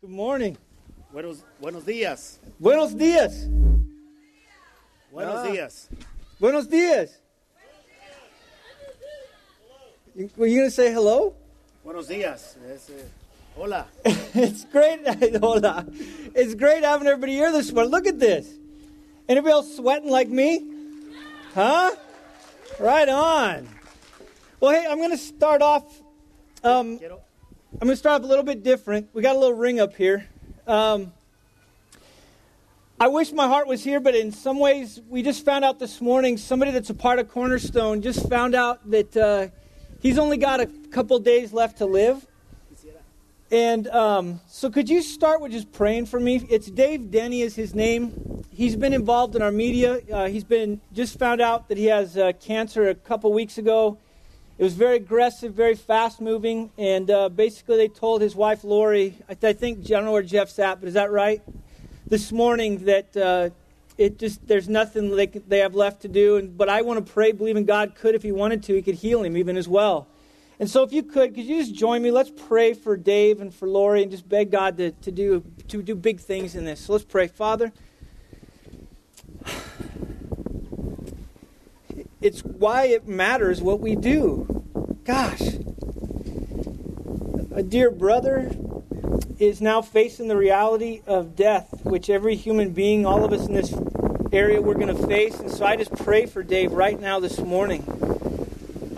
Good morning. Buenos, buenos días. Buenos días. Buenos Ah. días. Buenos días. You- Were you going to say hello? Buenos días. Es, eh, hola. it's great. Hola. It's great having everybody here this morning. Look at this. Anybody else sweating like me? Huh? Right on. Well, hey, I'm going to start off. Um, Quiero, I'm going to start off a little bit different. We got a little ring up here. Um, I wish my heart was here, but in some ways, we just found out this morning somebody that's a part of Cornerstone just found out that uh, he's only got a couple days left to live. And um, so, could you start with just praying for me? It's Dave Denny is his name. He's been involved in our media. Uh, he's been just found out that he has uh, cancer a couple weeks ago. It was very aggressive, very fast moving, and uh, basically they told his wife Lori. I, th- I think I don't know where Jeff's at, but is that right? This morning that uh, it just there's nothing they they have left to do. And but I want to pray, believing God could, if He wanted to, He could heal him even as well. And so, if you could, could you just join me? Let's pray for Dave and for Lori, and just beg God to, to do to do big things in this. So let's pray, Father. It's why it matters what we do. Gosh, a dear brother is now facing the reality of death, which every human being, all of us in this area, we're going to face. And so, I just pray for Dave right now this morning.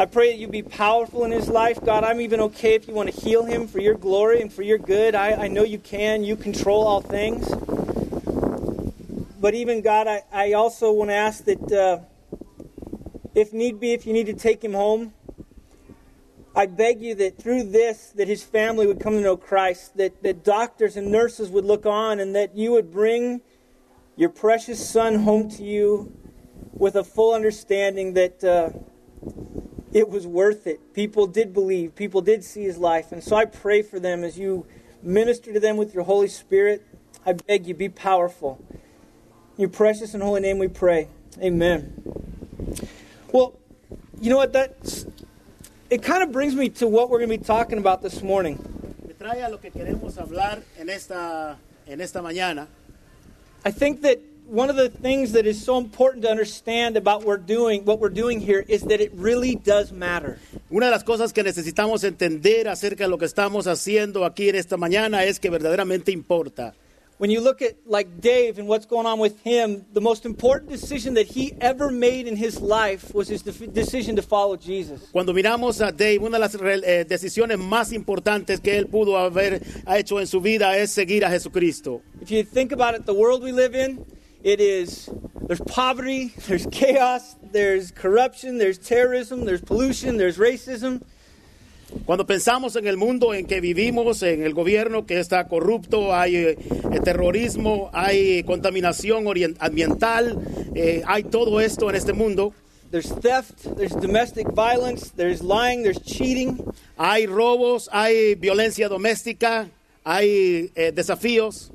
I pray that you be powerful in his life. God, I'm even okay if you want to heal him for your glory and for your good. I, I know you can. You control all things. But even, God, I, I also want to ask that uh, if need be, if you need to take him home, I beg you that through this, that his family would come to know Christ, that, that doctors and nurses would look on, and that you would bring your precious son home to you with a full understanding that uh, it was worth it. People did believe, people did see his life. And so I pray for them as you minister to them with your Holy Spirit. I beg you, be powerful. In your precious and holy name we pray. Amen. Well, you know what? That's it kind of brings me to what we're going to be talking about this morning. me trae a lo que queremos hablar en esta, en esta mañana. I think that one of the things that is so important to understand about we're doing what we're doing here is that it really does matter. Una de las cosas que necesitamos entender acerca de lo que estamos haciendo aquí en esta mañana es que verdaderamente importa. When you look at like Dave and what's going on with him, the most important decision that he ever made in his life was his decision to follow Jesus. Cuando miramos a Dave, una de las eh, decisiones más importantes que él pudo haber hecho en su vida es seguir a Jesucristo. If you think about it, the world we live in, it is there's poverty, there's chaos, there's corruption, there's terrorism, there's pollution, there's racism. Cuando pensamos en el mundo en que vivimos, en el gobierno que está corrupto, hay eh, terrorismo, hay contaminación ambiental, eh, hay todo esto en este mundo. There's theft, there's domestic violence, there's lying, there's cheating. Hay robos, hay violencia doméstica, hay eh, desafíos.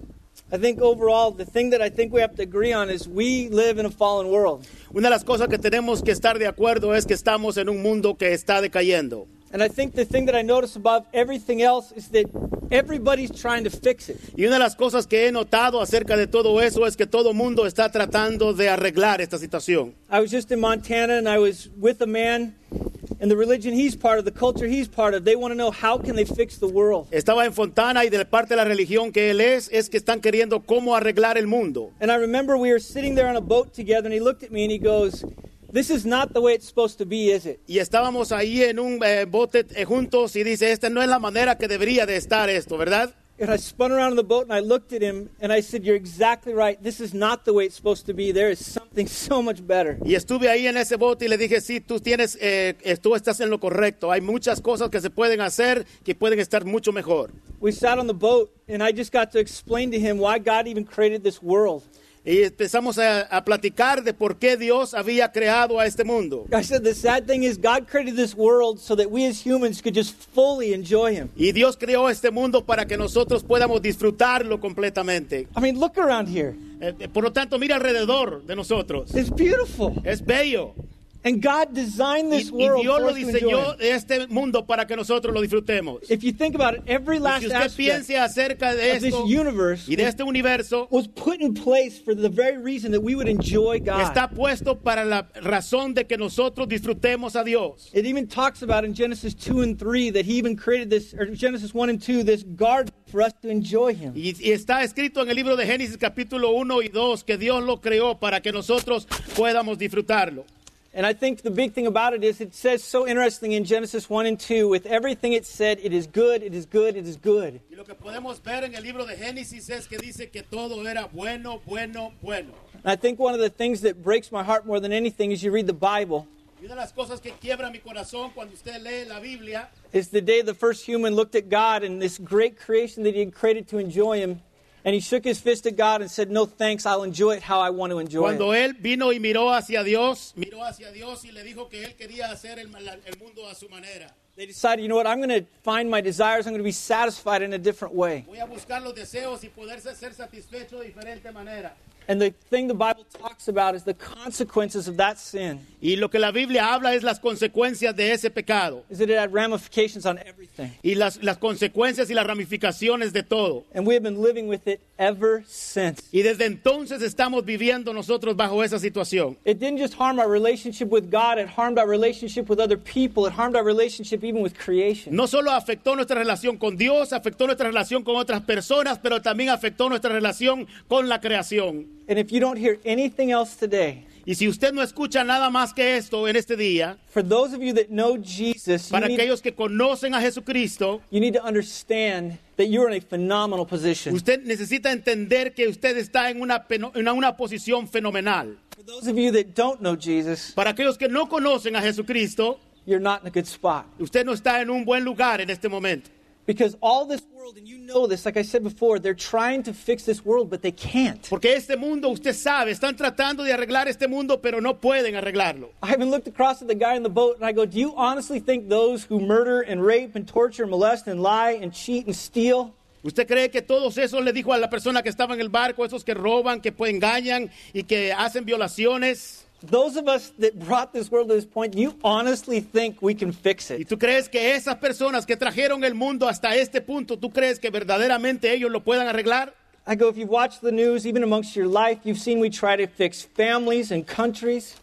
I think overall, the thing that I think we have to agree on is we live in a fallen world. Una de las cosas que tenemos que estar de acuerdo es que estamos en un mundo que está decayendo. And I think the thing that I notice above everything else is that everybody's trying to fix it. Y una de las cosas que he notado acerca de todo eso es que todo mundo está tratando de arreglar esta situación. I was just in Montana and I was with a man and the religion he's part of, the culture he's part of, they want to know how can they fix the world. Estaba en Fontana y de parte de la religión que él es, es que están queriendo cómo arreglar el mundo. And I remember we were sitting there on a boat together and he looked at me and he goes, "This is not the way it's supposed to be, is it?" Y estábamos ahí en un eh, bote eh, juntos y dice, esta no es la manera que debería de estar esto, ¿verdad? And I spun around in the boat and I looked at him and I said, You're exactly right. This is not the way it's supposed to be. There is something so much better. Y estuve ahí en ese bote y le dije, sí, tú, tienes, eh, tú estás en lo correcto. Hay muchas cosas que se pueden hacer que pueden estar mucho mejor. We sat on the boat and I just got to explain to him why God even created this world. Y empezamos a, a platicar de por qué Dios había creado a este mundo. I said, The sad thing is, God created this world so that we as humans could just fully enjoy Him. Y Dios creó este mundo para que nosotros podamos disfrutarlo completamente. I mean, look around here. Eh, eh, por lo tanto, mira alrededor de nosotros. It's beautiful. Es bello. And God designed this y world Dios lo diseñó este mundo para que nosotros lo disfrutemos. If you think about it, every Y last si usted piense acerca de of this esto universe y de este universo, was put in place for the very reason that we would enjoy God. está puesto para la razón de que nosotros disfrutemos a Dios. It even talks about in Genesis 2 and 3 that he even created this, or Genesis 1 and 2, this garden for us to enjoy him. Y, y está escrito en el libro de Génesis capítulo 1 y 2 que Dios lo creó para que nosotros podamos disfrutarlo. And I think the big thing about it is it says so interesting in Genesis 1 and 2, with everything it said, it is good, it is good, it is good. Y lo que podemos ver en el libro de Génesis es que dice que todo era bueno, bueno, bueno. And I think one of the things that breaks my heart more than anything is you read the Bible, Y una de las cosas que quiebra mi corazón cuando usted lee la Biblia is the day the first human looked at God and this great creation that he had created to enjoy him. And he shook his fist at God and said, No thanks, I'll enjoy it how I want to enjoy Cuando it. él vino y miró hacia Dios, miró hacia Dios y le dijo que él quería hacer el, mundo a su manera. They decided, you know what, I'm going to find my desires, I'm going to be satisfied in a different way. Voy a buscar los deseos y poder ser satisfecho de diferente manera. And the thing the Bible talks about is the consequences of that sin, Y lo que la Biblia habla es las consecuencias de ese pecado. is that it had ramifications on everything. Y las, las consecuencias y las ramificaciones de todo. And we have been living with it ever since. Y desde entonces estamos viviendo nosotros bajo esa situación. It didn't just harm our relationship with God, it harmed our relationship with other people, it harmed our relationship even with creation. No solo afectó nuestra relación con Dios, afectó nuestra relación con otras personas, pero también afectó nuestra relación con la creación. And if you don't hear anything else today, Y si usted no escucha nada más que esto en este día, for those of you that know Jesus, you para need, aquellos que conocen a Jesucristo, you need to understand that you're in a phenomenal position. usted necesita entender que usted está en una, en una posición fenomenal. For those of you that don't know Jesus, Para aquellos que no conocen a Jesucristo, you're not in a good spot. usted no está en un buen lugar en este momento. Because all this world, and you know this, like I said before, they're trying to fix this world, but they can't. Porque este mundo, usted sabe, están tratando de arreglar este mundo, pero no pueden arreglarlo. I even looked across at the guy in the boat and I go, Do you honestly think those who murder and rape and torture, molest and lie and cheat and steal, ¿Usted cree que todos esos le dijo a la persona que estaba en el barco, esos que roban, que engañan y que hacen violaciones? Those of us that brought this world to this point, you honestly think we can fix ¿Y it? tú crees que esas personas que trajeron el mundo hasta este punto, tú crees que verdaderamente ellos lo puedan arreglar? I go, if you've watched the news, even amongst your life, you've seen we try to fix families and countries.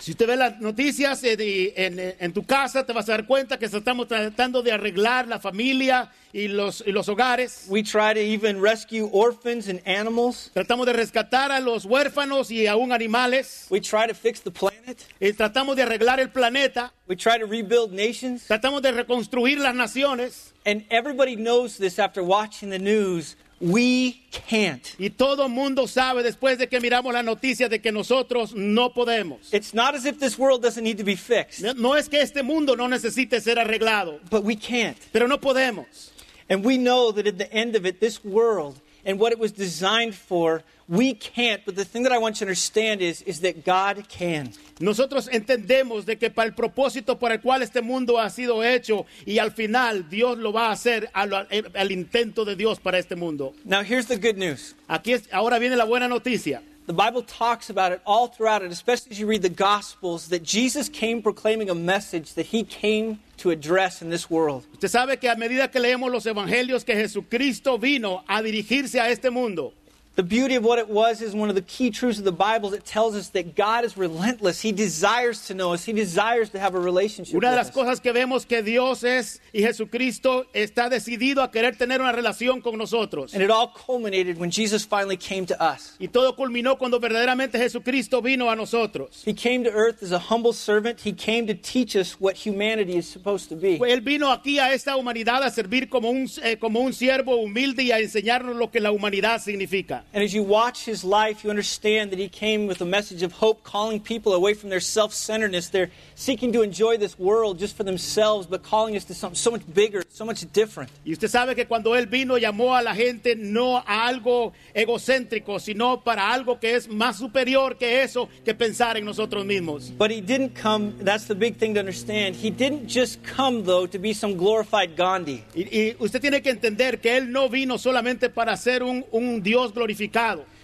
Si usted ve las noticias en, en tu casa, te vas a dar cuenta que estamos tratando de arreglar la familia y los, y los hogares. We try to even rescue orphans and animals. Tratamos de rescatar a los huérfanos y aún animales. We try to fix the planet. Eh, tratamos de arreglar el planeta. We try to rebuild nations. Tratamos de reconstruir las naciones. And everybody knows this after watching the news. We can't. Y todo mundo sabe después de que miramos la noticia de que nosotros no podemos. It's not as if this world doesn't need to be fixed, No- No es que este mundo no necesite ser arreglado, but we can't. pero no podemos. And we know that at the end of it, this world and what it was designed for, we can't. But the thing that I want you to understand is, is that God can. Nosotros entendemos de que para el propósito por el cual este mundo ha sido hecho y al final Dios lo va a hacer al, al intento de Dios para este mundo. Now, here's the good news. Aquí es, ahora viene la buena noticia. The Bible talks about it all throughout it, especially as you read the Gospels, that Jesus came proclaiming a message that he came to address in this world. Usted sabe que a medida que leemos los evangelios que Jesucristo vino a dirigirse a este mundo. The beauty of what it was is one of the key truths of the Bible It tells us that God is relentless. He desires to know us. He desires to have a relationship Una de with las us. cosas que vemos que Dios es y Jesucristo está decidido a querer tener una relación con nosotros. And it all culminated when Jesus finally came to us. Y todo culminó cuando verdaderamente Jesucristo vino a nosotros. He came to earth as a humble servant. He came to teach us what humanity is supposed to be. Él vino aquí a esta humanidad a servir como un, eh, como un siervo humilde y a enseñarnos lo que la humanidad significa. And as you watch his life, you understand that he came with a message of hope, calling people away from their self centeredness. They're seeking to enjoy this world just for themselves, but calling us to something so much bigger, so much different. Y usted sabe que cuando Él vino llamó a la gente no a algo egocéntrico, sino para algo que es más superior que eso, que pensar en nosotros mismos. But he didn't come, that's the big thing to understand. He didn't just come, though, to be some glorified Gandhi. Y, y usted tiene que entender que Él no vino solamente para ser un, un Dios glorificado.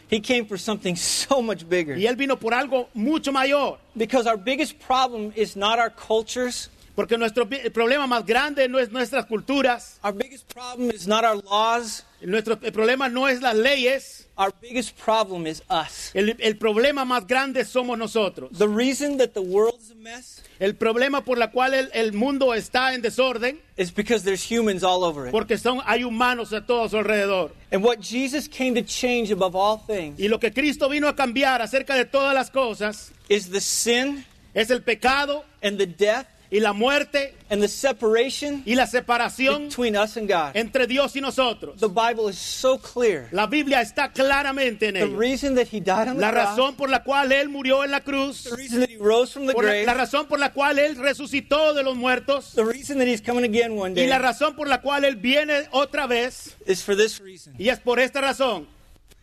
He came for something so much bigger. Y Él vino por algo mucho mayor. Because our biggest problem is not our cultures, Porque nuestro problema más grande no es nuestras culturas, our biggest problem is not our laws, nuestro el problema no es las leyes, our biggest problem is us. el, el problema más grande somos nosotros. The reason that the world is a mess El problema por la cual el, el mundo está en desorden, is because there's humans all over it. porque son, hay humanos a todo su alrededor. And what Jesus came to change above all things Y lo que Cristo vino a cambiar acerca de todas las cosas is the sin es el pecado and the death y la muerte and the separation y la separación between us and God. entre Dios y nosotros. The Bible is so clear. La Biblia está claramente en The ello. reason that he died on the La cross, razón por la cual Él murió en la cruz, the reason that he rose from the por grave, la razón por la cual Él resucitó de los muertos the reason that he's coming again one y day la razón por la cual Él viene otra vez. is for this reason. Y es por esta razón.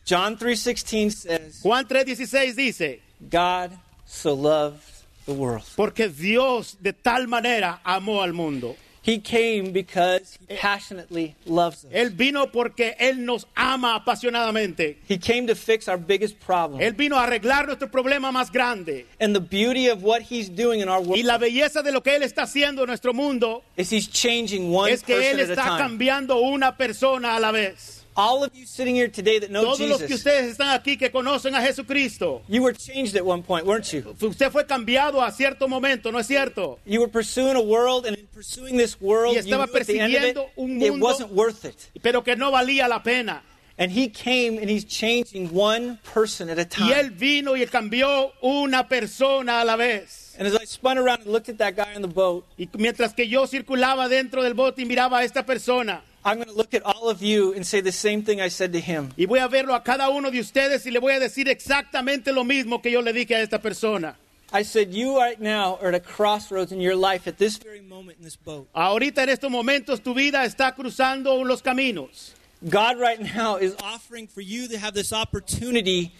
John 3:16 says, Juan 3:16 dice, God so loved the world. porque Dios de tal manera amó al mundo. He came because he passionately loves us. Él vino porque Él nos ama apasionadamente. He came to fix our biggest problem. Él vino a arreglar nuestro problema más grande. And the beauty of what he's doing in our Y world la belleza de lo que Él está haciendo en nuestro mundo is he's changing one es que Él person at a está time. cambiando una persona a la vez. All of you sitting here today that know Todos los que ustedes están aquí que conocen a Jesucristo, you were changed at one point, weren't you? usted fue cambiado a cierto momento, ¿no es cierto? You were pursuing a world, and in pursuing this world, Y you estaba end of it, persiguiendo un it mundo- wasn't worth it. Pero que no valía la pena. And he came and he's changing one person at a Y Él time. vino y cambió una persona a la vez. And as I spun around and looked at that guy on the boat, Y mientras que yo circulaba dentro del bote y miraba a esta persona, I'm going to look at all of you and say the same thing I said to him. y voy a verlo a cada uno de ustedes y le voy a decir exactamente lo mismo que yo le dije a esta persona. I said, You right now are at a crossroads in your life at this very moment in this boat. Ahorita en estos momentos tu vida está cruzando los caminos. God right now is offering for you to have this opportunity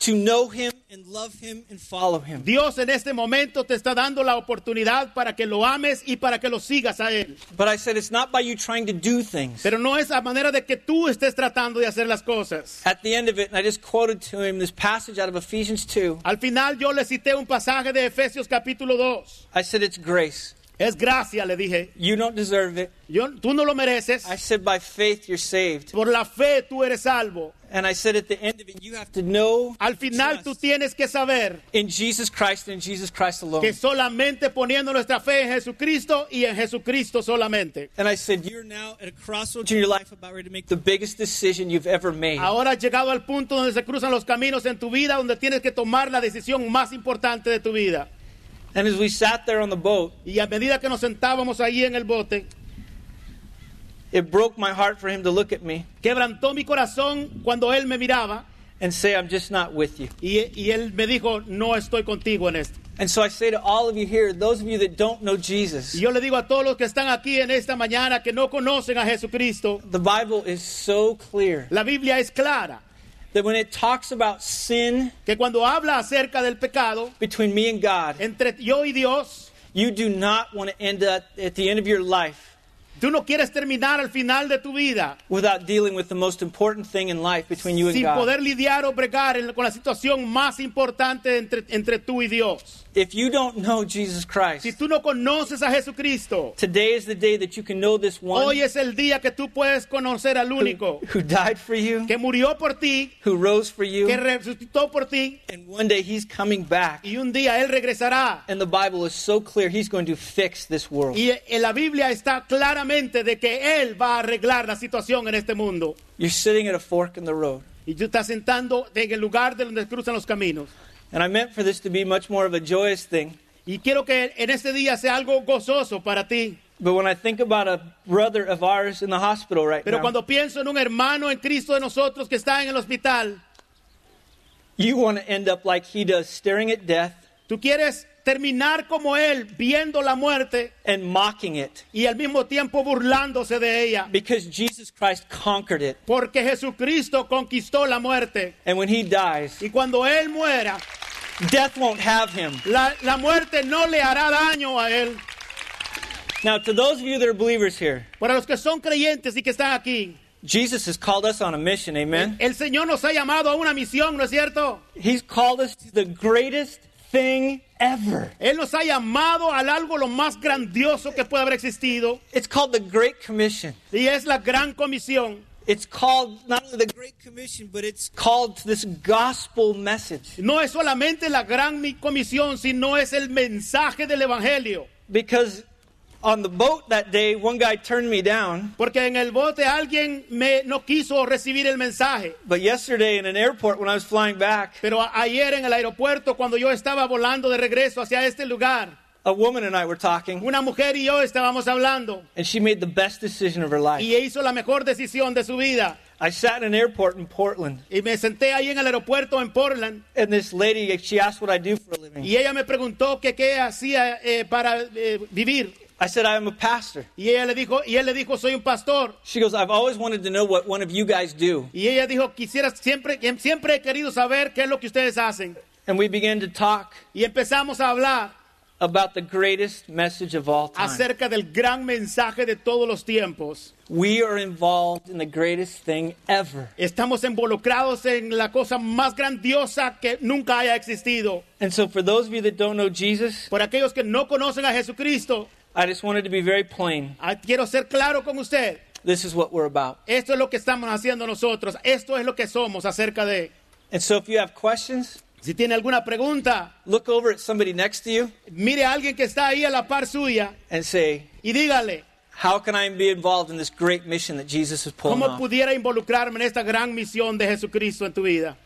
to know him and love him and follow him. Dios en este momento te está dando la oportunidad para que lo ames y para que lo sigas a Él. But I said, It's not by you trying to do things. Pero no es a manera de que tú estés tratando de hacer las cosas. At the end of it, and I just quoted to him this passage out of Ephesians 2. Al final yo le cité un pasaje de Efesios capítulo 2. I said, It's grace. Es gracia, le dije. You don't deserve it. Yo, tú no lo mereces. I said, By faith, you're saved. Por la fe tú eres salvo. And I said, At the end of it, you have to know Al final tú tienes que saber in Jesus Christ and Jesus Christ alone. que solamente poniendo nuestra fe en Jesucristo y en Jesucristo solamente. And I said, You're now at a crossroads in your life about ready to make the biggest decision you've ever made. Ahora has llegado al punto donde se cruzan los caminos en tu vida, donde tienes que tomar la decisión más importante de tu vida. And as we sat there on the boat, Y a medida que nos sentábamos en el bote, it broke my heart for him to look at me quebrantó mi corazón cuando él me miraba and say, I'm just not with you. y, y él me dijo, no estoy contigo en esto. And so I say to all of you here, those of you that don't know Jesus, Y yo le digo a todos los que están aquí en esta mañana que no conocen a Jesucristo, the Bible is so clear la Biblia es clara, that when it talks about sin que cuando habla acerca del pecado between me and God, entre yo y Dios, you do not want to end up at the end of your life tú no quieres terminar al final de tu vida without dealing with the most important thing in life between you and sin God. poder lidiar o bregar en- con la situación más importante entre, entre tú y Dios. If you don't know Jesus Si Christ, tú no conoces a Jesucristo, today is the day that you can know this one hoy es el día que tú puedes conocer al único who died for you, que murió por ti, who rose for que you, resucitó por ti, and one day he's coming back. y un día Él regresará. And the Bible is so clear, he's going to fix this world. Y la Biblia está claramente de que Él va a arreglar la situación en este mundo. You're sitting at a fork in the road. Y tú estás sentando en el lugar de donde cruzan los caminos. And I meant for this to be much more of a joyous thing. Y quiero que en este día sea algo gozoso para ti. But when I think about a brother of ours in the hospital right Pero now, cuando pienso en un hermano en Cristo de nosotros que está en el hospital, you want to end up like he does, staring at death tú quieres terminar como Él, viendo la muerte and mocking it y al mismo tiempo burlándose de ella. because Jesus Christ conquered it. Porque Jesucristo conquistó la muerte. And when he dies, Y cuando Él muera, death won't have him. la, la muerte no le hará daño a Él. Now, to those of you that are believers here, Para los que son creyentes y que están aquí, Jesus has called us on a mission, amen? El Señor nos ha llamado a una misión, ¿no es cierto? He's called us to the greatest thing ever. Él nos ha llamado al algo lo más grandioso que puede haber existido It's called the Great Commission. y es la gran comisión. It's called not only the Great Commission, but it's called this gospel message. No es solamente la gran mi- comisión, sino es el mensaje del Evangelio. Because on the boat that day, one guy turned me down, Porque en el bote alguien me no quiso recibir el mensaje. but yesterday in an airport when I was flying back, Pero a- ayer en el aeropuerto, cuando yo estaba volando de regreso hacia este lugar, a woman and I were talking, una mujer y yo estábamos hablando and she made the best decision of her life. y hizo la mejor decisión de su vida. I sat in an airport in Portland, Y me senté ahí en el aeropuerto en Portland and this lady, she asked what I do for a living. y ella me preguntó que qué hacía eh, para eh, vivir. I said, I am a pastor. Y ella le dijo, y él le dijo, soy un pastor. She goes, I've always wanted to know what one of you guys do. Y ella dijo, quisiera siempre, siempre he querido saber qué es lo que ustedes hacen. And we began to talk Y empezamos a hablar about the greatest message of all time. acerca del gran mensaje de todos los tiempos. We are involved in the greatest thing ever. Estamos involucrados en la cosa más grandiosa que nunca haya existido. And so, for those of you that don't know Jesus, Por aquellos que no conocen a Jesucristo, I just wanted to be very plain. quiero ser claro con usted. This is what we're about. Esto es lo que estamos haciendo nosotros. Esto es lo que somos acerca de. And so, if you have questions, Si tiene alguna pregunta, look over at somebody next to you mire a alguien que está ahí a la par suya and say, y dígale, How can I be involved in this great mission that Jesus is pulling ¿cómo pudiera involucrarme en esta gran misión de Jesucristo en tu vida?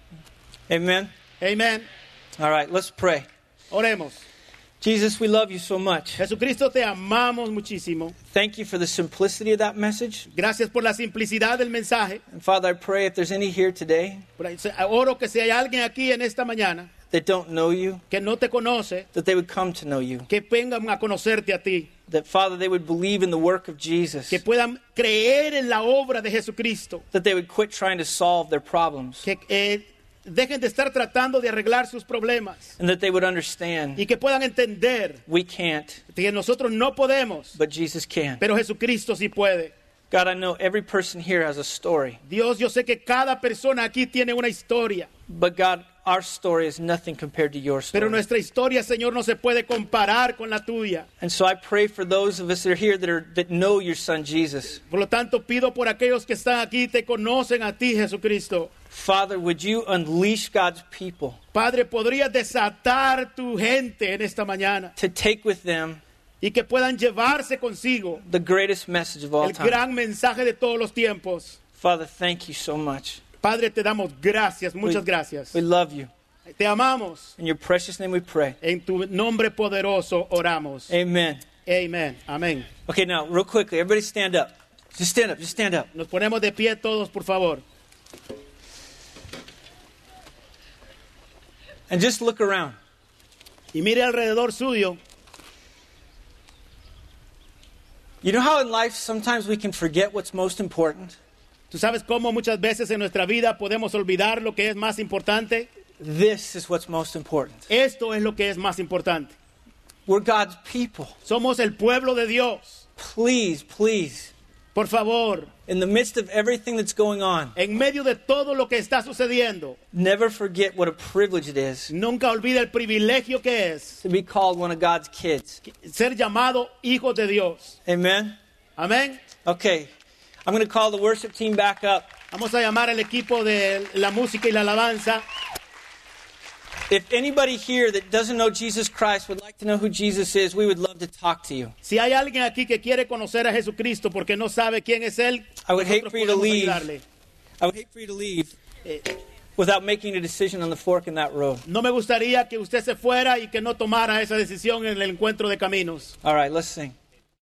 Amen. Amén. All right, let's pray. Oremos. Jesus, we love you so much. Jesucristo, te amamos muchísimo. Thank you for the simplicity of that message. Gracias por la simplicidad del mensaje. And Father, I pray if there's any here today Oro que si hay alguien aquí en esta mañana that don't know you, que no te conoce, that they would come to know you. que vengan a conocerte a ti, That, Father, they would believe in the work of Jesus. que puedan creer en la obra de Jesucristo, That they would quit trying to solve their problems. que eh, dejen de estar tratando de arreglar sus problemas And that they would understand y que puedan entender we can't, que nosotros no podemos, but Jesus can. pero Jesucristo sí puede. God, I know every person here has a story. Dios, yo sé que cada persona aquí tiene una historia, But God, our story is nothing compared to your pero story. nuestra historia, Señor, no se puede comparar con la tuya. And so I pray for those of us that are here that, are, that know your son Jesus. Por lo tanto, pido por aquellos que están aquí y te conocen a ti, Jesucristo. Father, would you unleash God's people Padre, podría desatar tu gente en esta mañana to take with them y que puedan llevarse consigo the greatest message of all el time? gran mensaje de todos los tiempos. Father, thank you so much. Padre, te damos gracias, muchas We- gracias. We love you. Te amamos. In your precious name we pray. En tu nombre poderoso oramos. Amen. Amén. Amén. Okay, now, real quickly, everybody stand up. Just stand up, just stand up. Nos ponemos de pie todos, por favor. And just look around. Y mire alrededor suyo. You know how in life sometimes we can forget what's most important? ¿Tú sabes cómo muchas veces en nuestra vida podemos olvidar lo que es más importante? This is what's most important. Esto es lo que es más importante. We're God's people. Somos el pueblo de Dios. Please, please, Por favor, in the midst of everything that's going on, en medio de todo lo que está sucediendo, never forget what a privilege it is nunca olvide el privilegio que es to be called one of God's kids. ser llamado hijos de Dios. Amen? Amén. Okay, I'm going to call the worship team back up. Vamos a llamar al equipo de la música y la alabanza. If anybody here that doesn't know Jesus Christ would like to know who Jesus is, we would love to talk to you. Si hay alguien aquí que quiere conocer a Jesucristo porque no sabe quién es Él, I would hate for you to leave. ayudarle. I would hate for you to leave Eh, without making a decision on the fork in that road. no me gustaría que usted se fuera y que no tomara esa decisión en el encuentro de caminos. All right, let's sing.